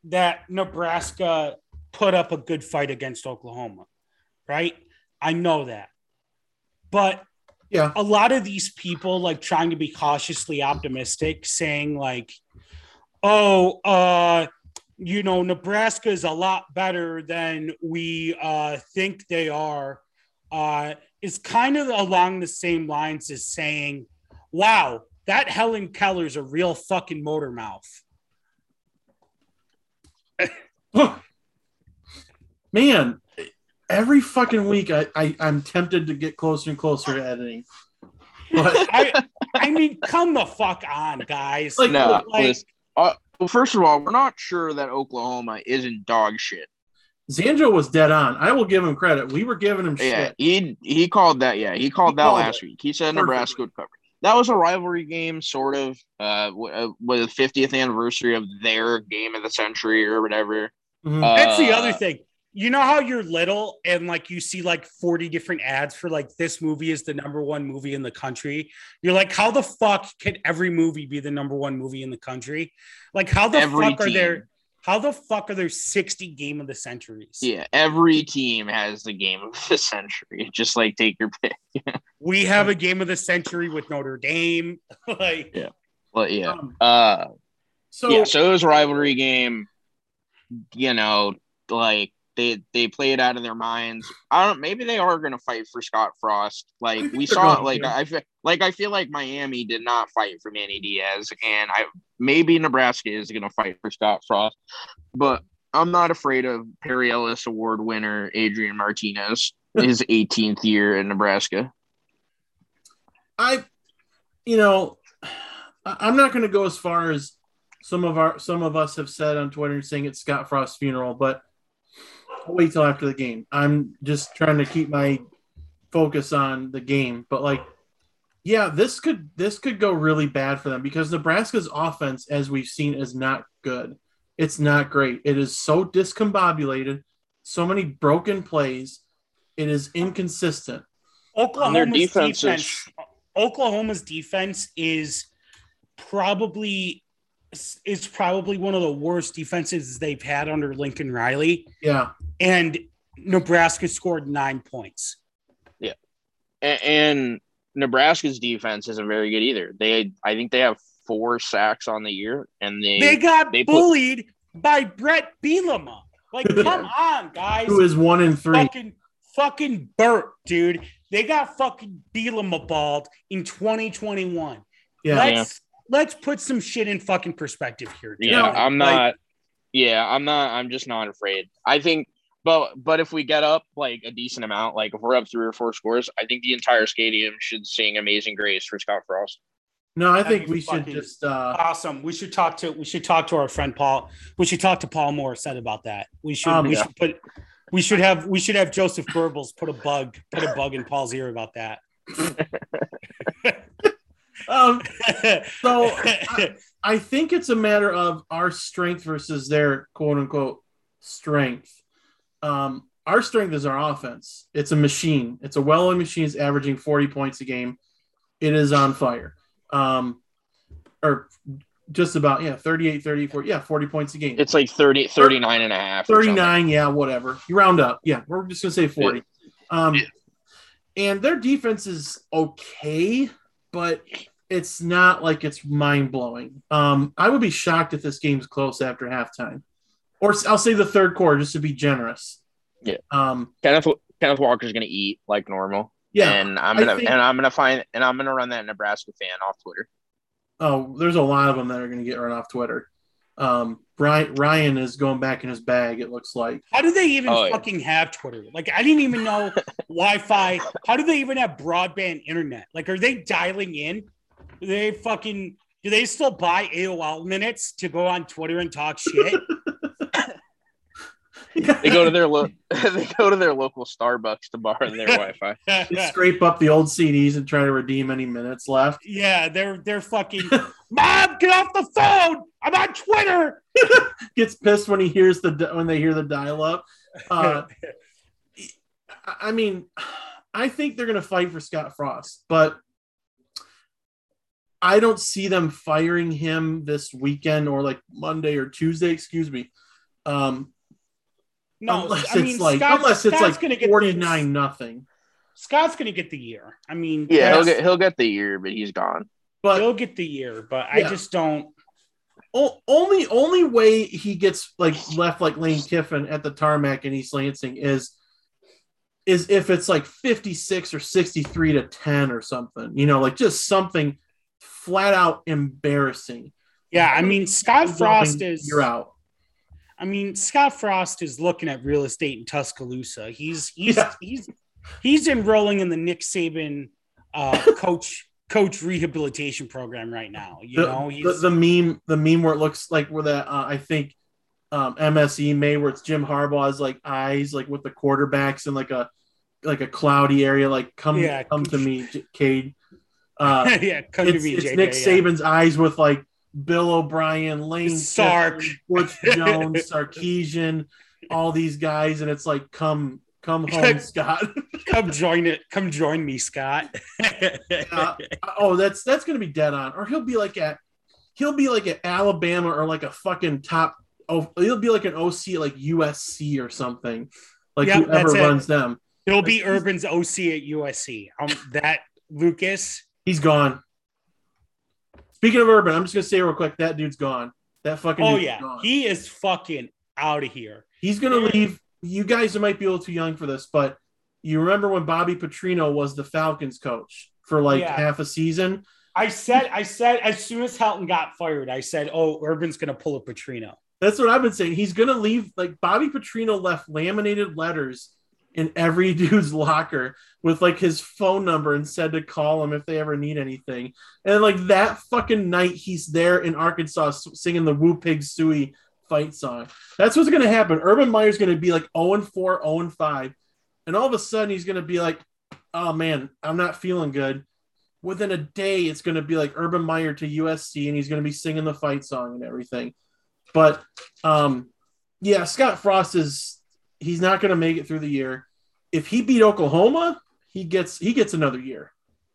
that Nebraska put up a good fight against Oklahoma, right? I know that. But Yeah. a lot of these people like trying to be cautiously optimistic saying like oh uh you know nebraska is a lot better than we uh think they are uh is kind of along the same lines as saying wow that helen keller's a real fucking motor mouth Man, every fucking week I, I, I'm tempted to get closer and closer to editing. But i i mean come the fuck on guys Like, No, like- uh, well, first of all, we're not sure that Oklahoma isn't dog shit. Zanjo was dead on. I will give him credit. We were giving him Yeah, shit. he he called that. Yeah, he called He that called last it. week. He said Perfectly. Nebraska would cover. That was a rivalry game, sort of, uh, uh, with the 50th anniversary of their game of the century or whatever. Mhm. That's the Uh, other thing. You know how you're little and like you see like 40 different ads for like this movie is the number one movie in the country. You're like, how the fuck can every movie be the number one movie in the country? Like, how the Every fuck are team. there? How the fuck are there 60 game of the centuries? Yeah, every team has the game of the century. Just like take your pick. We have a game of the century with Notre Dame. like, Yeah. But yeah, Um, uh, so yeah. So it was a rivalry game. You know, like they they play it out of their minds. I don't. Maybe they are going to fight for Scott Frost. Like we saw. Like to. I feel like I feel like Miami did not fight for Manny Diaz, and I maybe Nebraska is going to fight for Scott Frost, but. I'm not afraid of Perry Ellis Award winner Adrian Martinez, his 18th year in Nebraska. I, you know, I'm not going to go as far as some of our some of us have said on Twitter saying it's Scott Frost's funeral, but wait till after the game. I'm just trying to keep my focus on the game. But like, yeah, this could this could go really bad for them because Nebraska's offense, as we've seen, is not good. It's not great. It is so discombobulated, so many broken plays. It is inconsistent. Oklahoma's defense defense, is- Oklahoma's defense is probably is probably one of the worst defenses they've had under Lincoln Riley, Yeah, and Nebraska scored nine points. and, and Nebraska's defense isn't very good either. They, I think they have four sacks on the year, and they, They got they put- bullied by Brett Bielema. Like, come on, guys. who is one in three? fucking fucking Burt, dude. They got fucking Bielema balled in 2021. Yeah, Let's let's put some shit in fucking perspective here. dude. yeah, No, I'm like- not. yeah, I'm not. I'm just not afraid. I think, but but if we get up like a decent amount, like if we're up three or four scores, I think the entire stadium should sing "Amazing Grace" for Scott Frost. no, I That'd think we should just. uh Awesome. We should talk to we should talk to our friend Paul. We should talk to Paul Morissette about that. We should Um, we yeah. should put we should have we should have Joseph Goebbels put a bug put a bug in Paul's ear about that. Um, so I, I think it's a matter of our strength versus their quote unquote strength. Um, our strength is our offense. It's a machine. It's a well-oiled machine. It's averaging 40 points a game. It is on fire. Um, or just about, yeah, 38, 34, yeah, 40 points a game. It's like 30, 39 and a half. 39, yeah, whatever. You round up. Yeah, we're just gonna say 40. Um and their defense is okay, but it's not like it's mind blowing. Um, I would be shocked if this game's close after halftime. Or I'll say the third quarter just to be generous. Yeah. Um, Kenneth Kenneth Walker's gonna eat like normal. yeah. and I'm gonna think- and I'm gonna find and I'm gonna run that Nebraska fan off Twitter. Oh, there's a lot of them that are gonna get run off Twitter. Um, Ryan, Ryan is going back in his bag, it looks like. How do they even Oh, yeah. fucking have Twitter? Like, I didn't even know Wi-Fi. How do they even have broadband internet? Like, are they dialing in? Do they fucking do they still buy AOL minutes to go on Twitter and talk shit? They go to their lo- they go to their local Starbucks to borrow their Wi-Fi. They scrape up the old CDs and try to redeem any minutes left. yeah, they're they're fucking Mom, get off the phone. I'm on Twitter. Gets pissed when he hears the when they hear the dial up. Uh, I- I mean, I think they're going to fight for Scott Frost, but I don't see them firing him this weekend or like Monday or Tuesday. Excuse me. Um, no, unless I it's mean, like Scott's- unless it's Scott's like gonna get the- nothing. Scott's gonna get the year. I mean, Yeah, he'll get he'll get the year, but he's gone. But he'll get the year, but I just don't. o- only only way he gets like left like Lane Kiffin at the tarmac in East Lansing is is if it's like 56 or 63 to 10 or something, you know, like just something flat out embarrassing. Yeah, I mean, Scott Frost is. you're out. I mean, Scott Frost is looking at real estate in Tuscaloosa. He's he's Yeah. he's he's enrolling in the Nick Saban uh, coach coach rehabilitation program right now. You The, know, the, he's the meme, the meme where it looks like where that uh, I think um, MSE May where it's Jim Harbaugh's like eyes like with the quarterbacks and like a like a cloudy area, like come Yeah. come to me, Cade. Uh, yeah, come to it's, me, it's JK, Nick yeah. Saban's eyes with like Bill O'Brien, Lane Sark. Butch Jones, Sarkisian, all these guys, and it's like, come, come home, Scott. Come join it. Come join me, Scott. Uh, oh, that's that's gonna be dead on. Or he'll be like at he'll be like at Alabama or like a fucking top. Oh, he'll be like an OC at like USC or something. Like Yep, whoever that's it. runs them, He'll be Urban's OC at USC. Um, that Lucas. He's gone. Speaking of Urban, I'm just gonna say real quick, that dude's gone. That fucking Oh yeah, gone. he is fucking out of here. He's going to leave. You guys might be a little too young for this, but you remember when Bobby Petrino was the Falcons coach for like Yeah. half a season? I said, I said, as soon as Helton got fired, I said, "Oh, Urban's gonna pull a Petrino." That's what I've been saying. He's going to leave. Like Bobby Petrino left laminated letters in every dude's locker with like his phone number and said to call him if they ever need anything. And like that fucking night, he's there in Arkansas singing the Woo Pig Suey fight song. That's what's going to happen. Urban Meyer's going to be like 0 and 4, 0 and 5. And all of a sudden, he's going to be like, oh man, I'm not feeling good. within a day it's going to be like Urban Meyer to USC, and he's going to be singing the fight song and everything. But um, yeah, Scott Frost is he's not going to make it through the year. If he beat Oklahoma, he gets he gets another year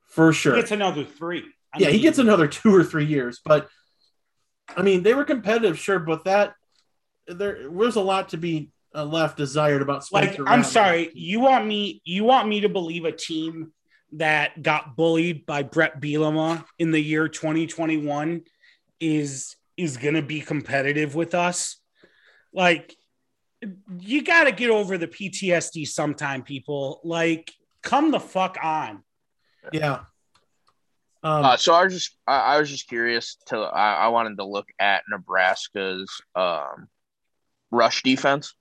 for sure. He gets another three. I yeah, he gets another two or three years. But I mean, they were competitive, sure, but that there there's a lot to be uh, left desired about Like, Spencer. I'm sorry, you want me you want me to believe a team that got bullied by Brett Bielema in the year 2021 is is gonna be competitive with us? Like, you got to get over the PTSD sometime, people. Like, come the fuck on. Yeah. Um, Uh, so I was just I, I was just curious to I, I wanted to look at Nebraska's um, rush defense.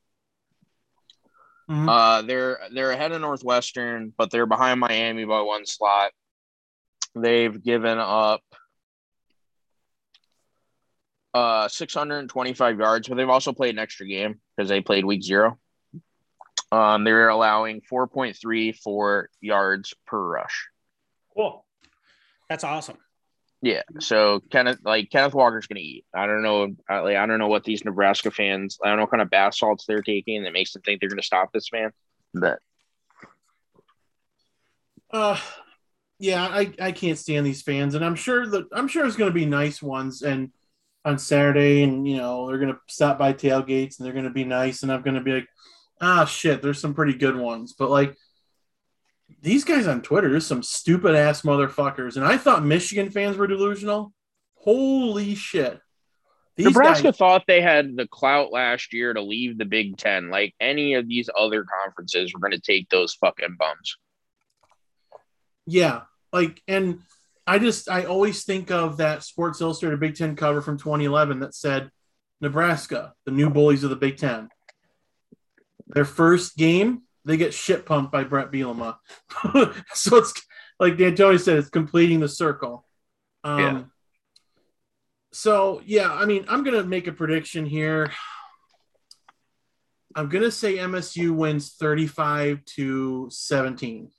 mhm. Uh, they're they're ahead of Northwestern, but they're behind Miami by one slot. They've given up uh 625 yards, but they've also played an extra game because they played week zero. Um, they're allowing 4.34 yards per rush. Cool. That's awesome. Yeah, so Kenneth, like Kenneth Walker's gonna eat. I don't know, I, like I don't know what these Nebraska fans. I don't know what kind of bath salts they're taking that makes them think they're gonna stop this man. But Uh, yeah, I, I can't stand these fans, and I'm sure that I'm sure it's going to be nice ones, and on Saturday, and you know they're going to stop by tailgates, and they're going to be nice, and I'm going to be like, ah, shit, there's some pretty good ones, but like these guys on Twitter, there's some stupid ass motherfuckers, and I thought Michigan fans were delusional. Holy shit! These Nebraska guys, thought they had the clout last year to leave the Big Ten. Like any of these other conferences were gonna take those fucking bums. Yeah, like, and I just I always think of that Sports Illustrated Big Ten cover from 2011 that said Nebraska, the new bullies of the Big Ten. Their first game, they get shit pumped by Brett Bielema. so it's like D'Antoni said, it's completing the circle. Um, Yeah. So yeah, I mean, I'm gonna make a prediction here. I'm gonna say MSU wins 35 to 17.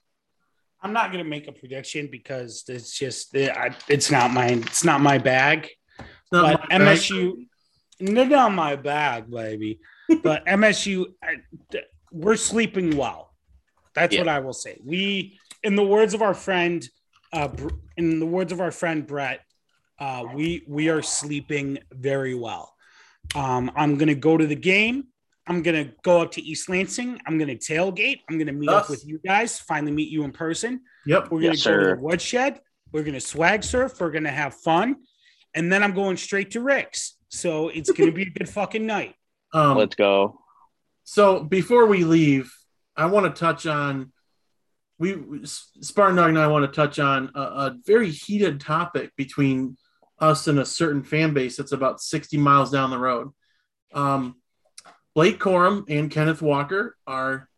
I'm not gonna make a prediction because it's just it's not my it's not my bag. Not but my. MSU, no, not my bag, baby. But MSU, we're sleeping well. That's Yeah. what I will say. We, in the words of our friend, uh, in the words of our friend Brett, uh, we we are sleeping very well. Um, I'm gonna go to the game. I'm gonna go up to East Lansing. I'm gonna tailgate. I'm gonna meet up with you guys. Finally meet you in person. Yep. We're gonna Yes, go to the woodshed. We're gonna swag surf. We're gonna have fun, and then I'm going straight to Rick's. So it's gonna be a good fucking night. Um, Let's go. So before we leave, I want to touch on we Spartan Dog and I want to touch on a, a very heated topic between us and a certain fan base that's about 60 miles down the road. Um, Blake Corum and Kenneth Walker are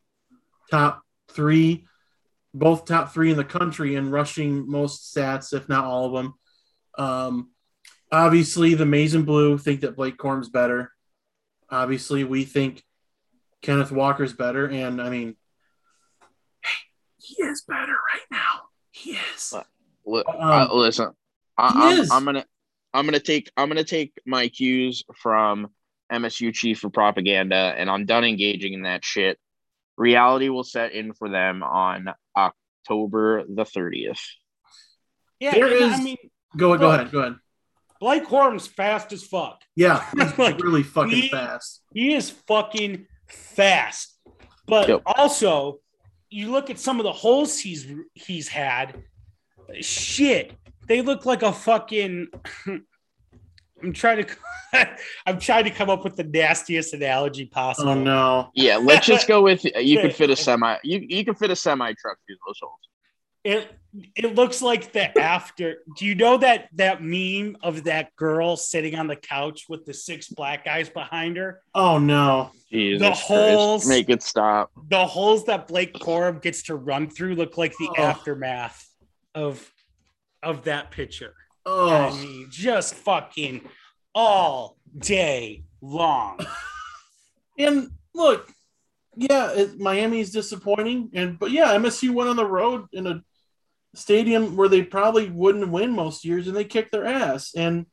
top three, both top three in the country in rushing most stats, if not all of them. Um, obviously, the Maize and Blue think that Blake Corum's better. Obviously, we think Kenneth Walker's better, and I mean, he is better right now. He is. Li- Um, uh, listen, I, he I'm, is. I'm gonna I'm gonna take I'm gonna take my cues from MSU chief for propaganda, and I'm done engaging in that shit. Reality will set in for them on October the 30th. Yeah, There and is- I mean, Go go ahead. Go ahead. Blake Corum's fast as fuck. Yeah, he's Like, really fucking he- fast. He is fucking fast. But Yep. also, you look at some of the holes he's he's had. Shit, they look like a fucking. I'm trying to. I'm trying to come up with the nastiest analogy possible. Oh no. Yeah, let's just go with uh, you Okay. could fit a semi you you could fit a semi truck through those holes. It it looks like the after. Do you know that that meme of that girl sitting on the couch with the six black guys behind her? Oh no. Jesus The Christ. holes- Make it stop. the holes that Blake Corum gets to run through look like the Oh. aftermath of of that picture. I Oh. mean, just fucking all day long. And look, yeah, it, Miami's disappointing, and but yeah, MSU went on the road in a stadium where they probably wouldn't win most years, and they kicked their ass. And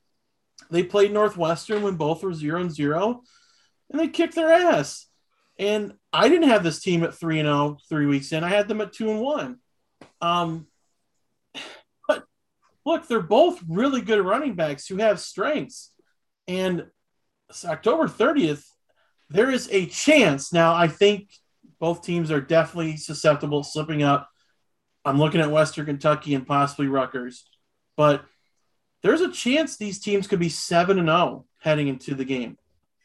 they played Northwestern when both were zero and zero, and they kicked their ass. And I didn't have this team at three and 0 three weeks in. I had them at two and one. Um, look, they're both really good running backs who have strengths. And October 30th, there is a chance. Now, I think both teams are definitely susceptible slipping up. I'm looking at Western Kentucky and possibly Rutgers, but there's a chance these teams could be 7 and 0 heading into the game.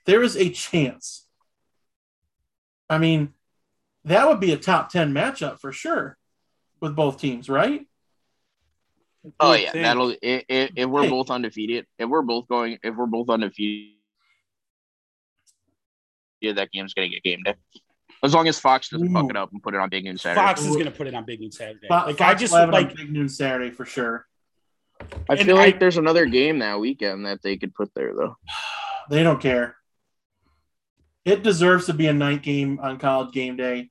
There is a chance. I mean, that would be a top 10 matchup for sure with both teams, right? Oh yeah, that'll if, if we're both undefeated, if we're both going, if we're both undefeated, yeah, that game's gonna get game day. As long as Fox doesn't Ooh. fuck it up and put it on Big Noon Saturday. Fox is gonna put it on Big Noon Saturday. Fox, like Fox I just like Big Noon Saturday for sure. I feel like I, there's another game that weekend that they could put there though. They don't care. It deserves to be a night game on college game day,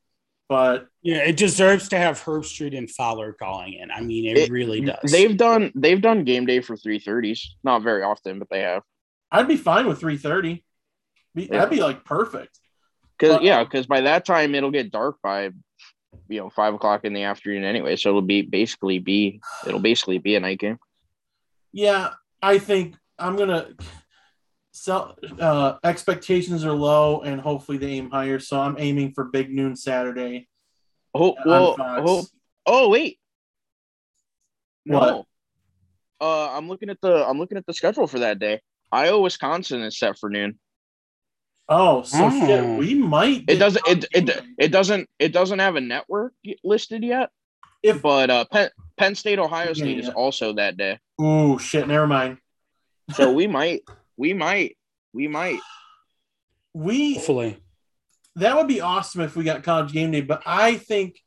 but yeah, it deserves to have Herbstreit and Fowler calling in. I mean, it, it really does. They've done they've done game day for three thirties, not very often, but they have. I'd be fine with three thirty. Yeah. That'd be like perfect. Because yeah, because by that time it'll get dark by you know five o'clock in the afternoon anyway. So it'll be basically be it'll basically be a night game. Yeah, I think I'm gonna sell uh expectations are low and hopefully they aim higher. So I'm aiming for big noon Saturday. Oh well oh, oh wait. What? No. Uh I'm looking at the I'm looking at the schedule for that day. Iowa Wisconsin is set for noon. Oh, so oh. shit, we might. It doesn't. It, it it doesn't. It doesn't have a network listed yet. If but uh, Penn, Penn State Ohio State yeah, yeah. is also that day. Oh shit! Never mind. so we might. We might. We might. We hopefully. That would be awesome if we got college game day, but I think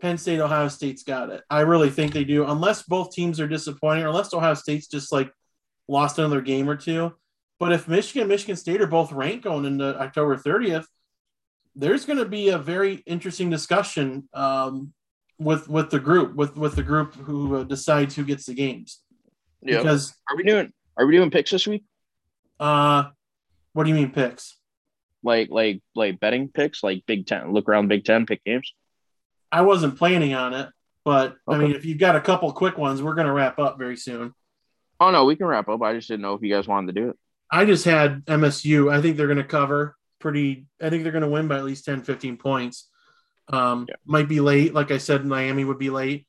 Penn State Ohio State's got it. I really think they do, unless both teams are disappointing, or unless Ohio State's just like lost another game or two. But if Michigan and Michigan State are both ranked going into October 30th, there's going to be a very interesting discussion um, with with the group with with the group who uh, decides who gets the games. Yeah. Because are we doing are we doing picks this week? Uh, what do you mean picks? Like like like betting picks, like Big Ten. Look around Big Ten, pick games. I wasn't planning on it, but okay. I mean, if you've got a couple quick ones, we're going to wrap up very soon. Oh no, we can wrap up. I just didn't know if you guys wanted to do it. I just had MSU. I think they're going to cover pretty. I think they're going to win by at least 10, 15 points. Um, yeah. Might be late. Like I said, Miami would be late.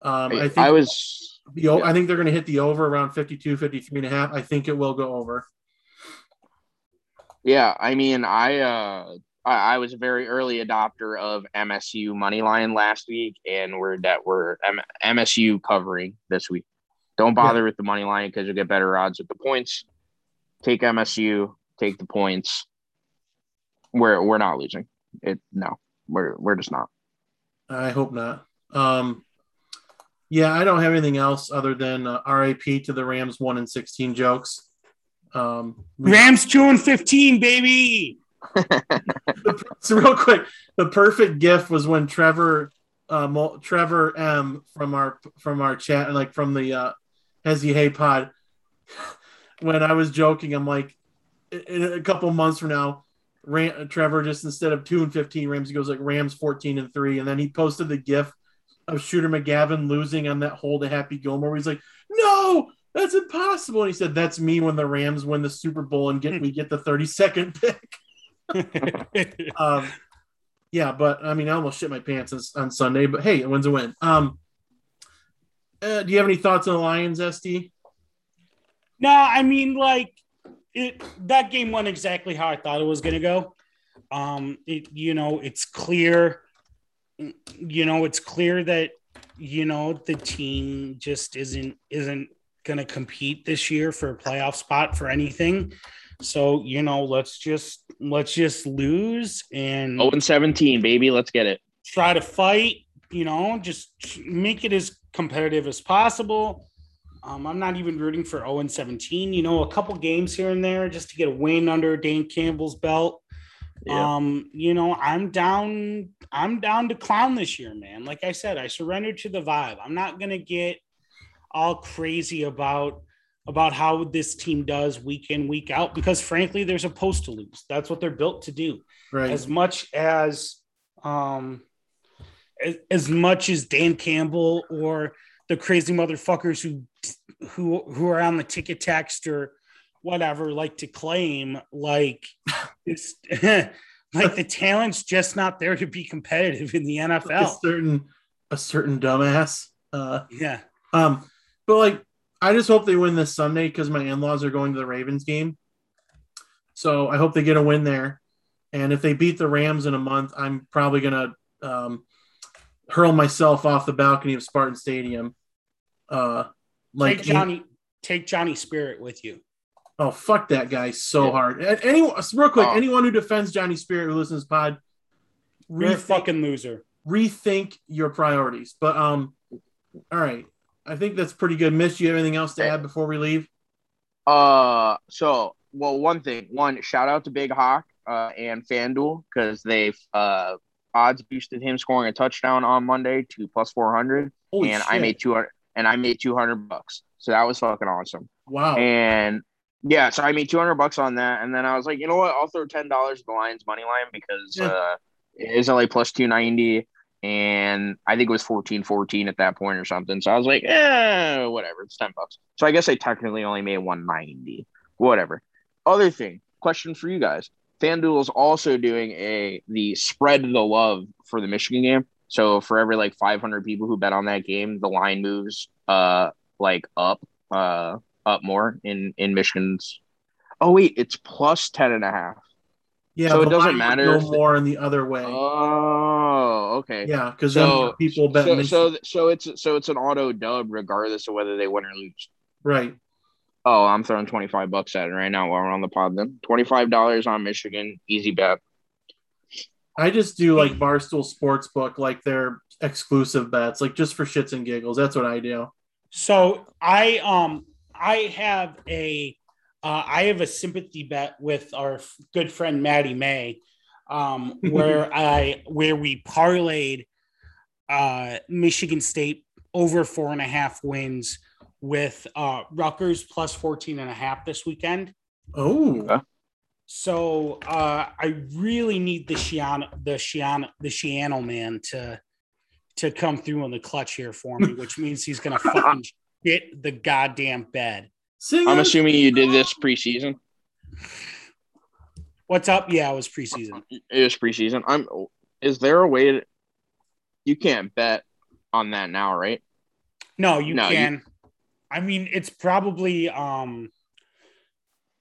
Um, I think I was. The, yeah. I think they're going to hit the over around 52, 53 and a half. I think it will go over. Yeah. I mean, I, uh, I, was a very early adopter of MSU money line last week, and we're that we're M- MSU covering this week. Don't bother yeah. with the money line because you'll get better odds with the points take MSU, take the points. We're we're not losing. It no, we're we're just not. I hope not. Um, yeah, I don't have anything else other than uh, RAP to the Rams one and sixteen jokes. Um, Rams two and fifteen, baby. so real quick, the perfect gift was when Trevor, uh, Trevor M from our from our chat, like from the uh, Hezzy Hey Pod when I was joking, I'm like, in a couple months from now, Ram, Trevor just instead of two and fifteen, Ramsey goes like Rams fourteen and three, and then he posted the GIF of Shooter McGavin losing on that hole to Happy Gilmore. He's like, "No, that's impossible," and he said, "That's me when the Rams win the Super Bowl and get we get the thirty second pick." um, yeah, but I mean, I almost shit my pants on, on Sunday, but hey, a win's a win. Um, uh, do you have any thoughts on the Lions, SD? No, I mean like it that game went exactly how I thought it was going to go. Um, it, you know, it's clear. You know, it's clear that you know the team just isn't isn't going to compete this year for a playoff spot for anything. So you know, let's just let's just lose and open seventeen, baby. Let's get it. Try to fight. You know, just make it as competitive as possible um, I'm not even rooting for 0 17. You know, a couple games here and there just to get a win under Dan Campbell's belt. Yeah. Um, you know, I'm down, I'm down to clown this year, man. Like I said, I surrendered to the vibe. I'm not gonna get all crazy about about how this team does week in, week out, because frankly, there's a post to lose. That's what they're built to do. Right. As much as um as, as much as Dan Campbell or the crazy motherfuckers who who who are on the ticket text or whatever like to claim like it's like the talent's just not there to be competitive in the nfl a certain a certain dumbass. Uh, Yeah. um, but like, I just hope they win this Sunday because my in-laws are going to the Ravens game. So I hope they get a win there. And if they beat the Rams in a month, I'm probably gonna um, hurl myself off the balcony of Spartan Stadium. Uh, like take Johnny take Johnny Spirit with you. Oh fuck that guy so hard. Anyone, real quick, Oh. anyone who defends Johnny Spirit who listens to pod, You're a rethink, fucking loser. rethink your priorities. But um, all right, I think that's pretty good. Miss, you have anything else to add before we leave? Uh, so well, one thing, one shout out to Big Hawk uh, and FanDuel because they've uh odds boosted him scoring a touchdown on Monday to plus four hundred, and shit. I made two hundred, and I made two hundred bucks. So that was fucking awesome. wow. And yeah, so I made two hundred bucks on that, and then I was like, you know what? I'll throw ten dollars at the Lions money line because Yeah. uh, it is only plus two ninety, and I think it was 14-14 at that point or something. So I was like, eh, whatever, it's ten bucks. So I guess I technically only made one ninety. Whatever. Other thing, question for you guys: FanDuel is also doing a the spread the love for the Michigan game. So for every like five hundred people who bet on that game, the line moves uh like up uh up more in in Michigan's. Oh wait, it's plus ten and a half. yeah, so it doesn't matter No more in the other way. Oh, okay. yeah, because So people bet so, so so it's so it's an auto dub regardless of whether they win or lose. right. Oh, I'm throwing twenty five bucks at it right now while we're on the pod. Then twenty five dollars on Michigan, easy bet. I just do like Barstool Sportsbook, like their exclusive bets, like just for shits and giggles. That's what I do. So I um I have a uh, I have a sympathy bet with our good friend Maddie May, um, where I where we parlayed uh, Michigan State over four and a half wins with uh, Rutgers plus 14 and a half this weekend. Oh, Okay. So uh, I really need the Schiano, the Schiano, the Schiano man to to come through in the clutch here for me, which means he's gonna fucking shit the goddamn bed. sing I'm assuming you did this preseason. What's up? Yeah, it was preseason. It was preseason. I'm. Is there a way to? You can't bet on that now, right? No, you No, you- can. I mean, it's probably um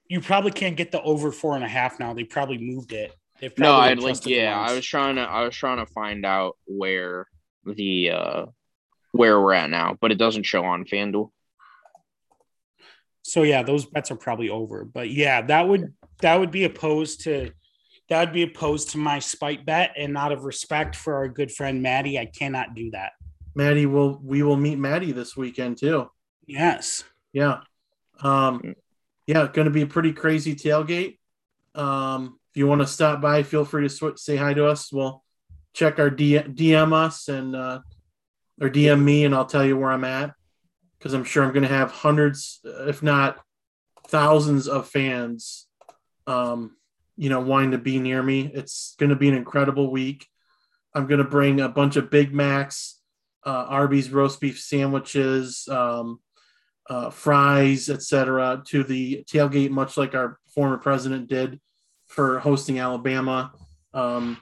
you probably can't get the over four and a half now. They probably moved it. They've No, I'd like. Yeah. I was trying to. I was trying to find out where the uh where we're at now, but it doesn't show on FanDuel. So yeah, those bets are probably over. But yeah, that would that would be opposed to that would be opposed to my spite bet, and out of respect for our good friend Maddie, I cannot do that. Maddie will we will meet Maddie this weekend too. Yes. Yeah. Um yeah, going to be a pretty crazy tailgate. Um if you want to stop by, feel free to sw- say hi to us. We'll check our D- DM us and uh or DM me and I'll tell you where I'm at cuz I'm sure I'm going to have hundreds if not thousands of fans um you know wanting to be near me. It's going to be an incredible week. I'm going to bring a bunch of Big Macs, uh, Arby's roast beef sandwiches, um, uh, fries, etc., to the tailgate, much like our former president did for hosting Alabama um,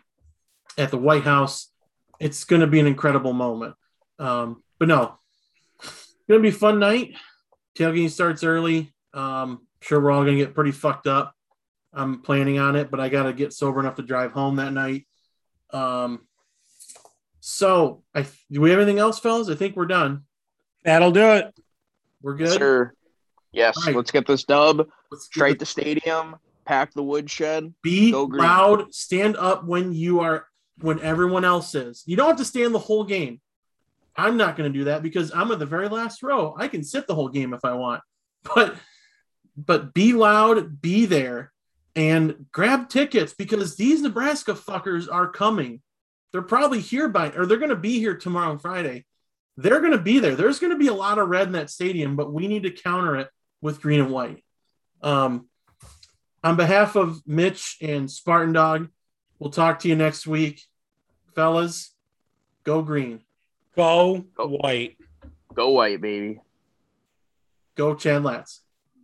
at the White House. It's going to be an incredible moment. Um, but no, going to be fun night. Tailgating starts early. Um, sure, we're all going to get pretty fucked up. I'm planning on it, but I got to get sober enough to drive home that night. Um, so, I do we have anything else, fellas? I think we're done. That'll do it. We're good. Sir. Yes, All right. let's get this dub. Let's Straight it. the stadium, pack the woodshed. Be loud. Stand up when you are when everyone else is. You don't have to stand the whole game. I'm not going to do that because I'm at the very last row. I can sit the whole game if I want. But but be loud, be there. And grab tickets because these Nebraska fuckers are coming. They're probably here by, or they're going to be here tomorrow and Friday. They're going to be there. There's going to be a lot of red in that stadium, but we need to counter it with green and white. Um, on behalf of Mitch and Spartan Dog, we'll talk to you next week. Fellas, go green. Go Go. white. Go white, baby. Go Chad Latz.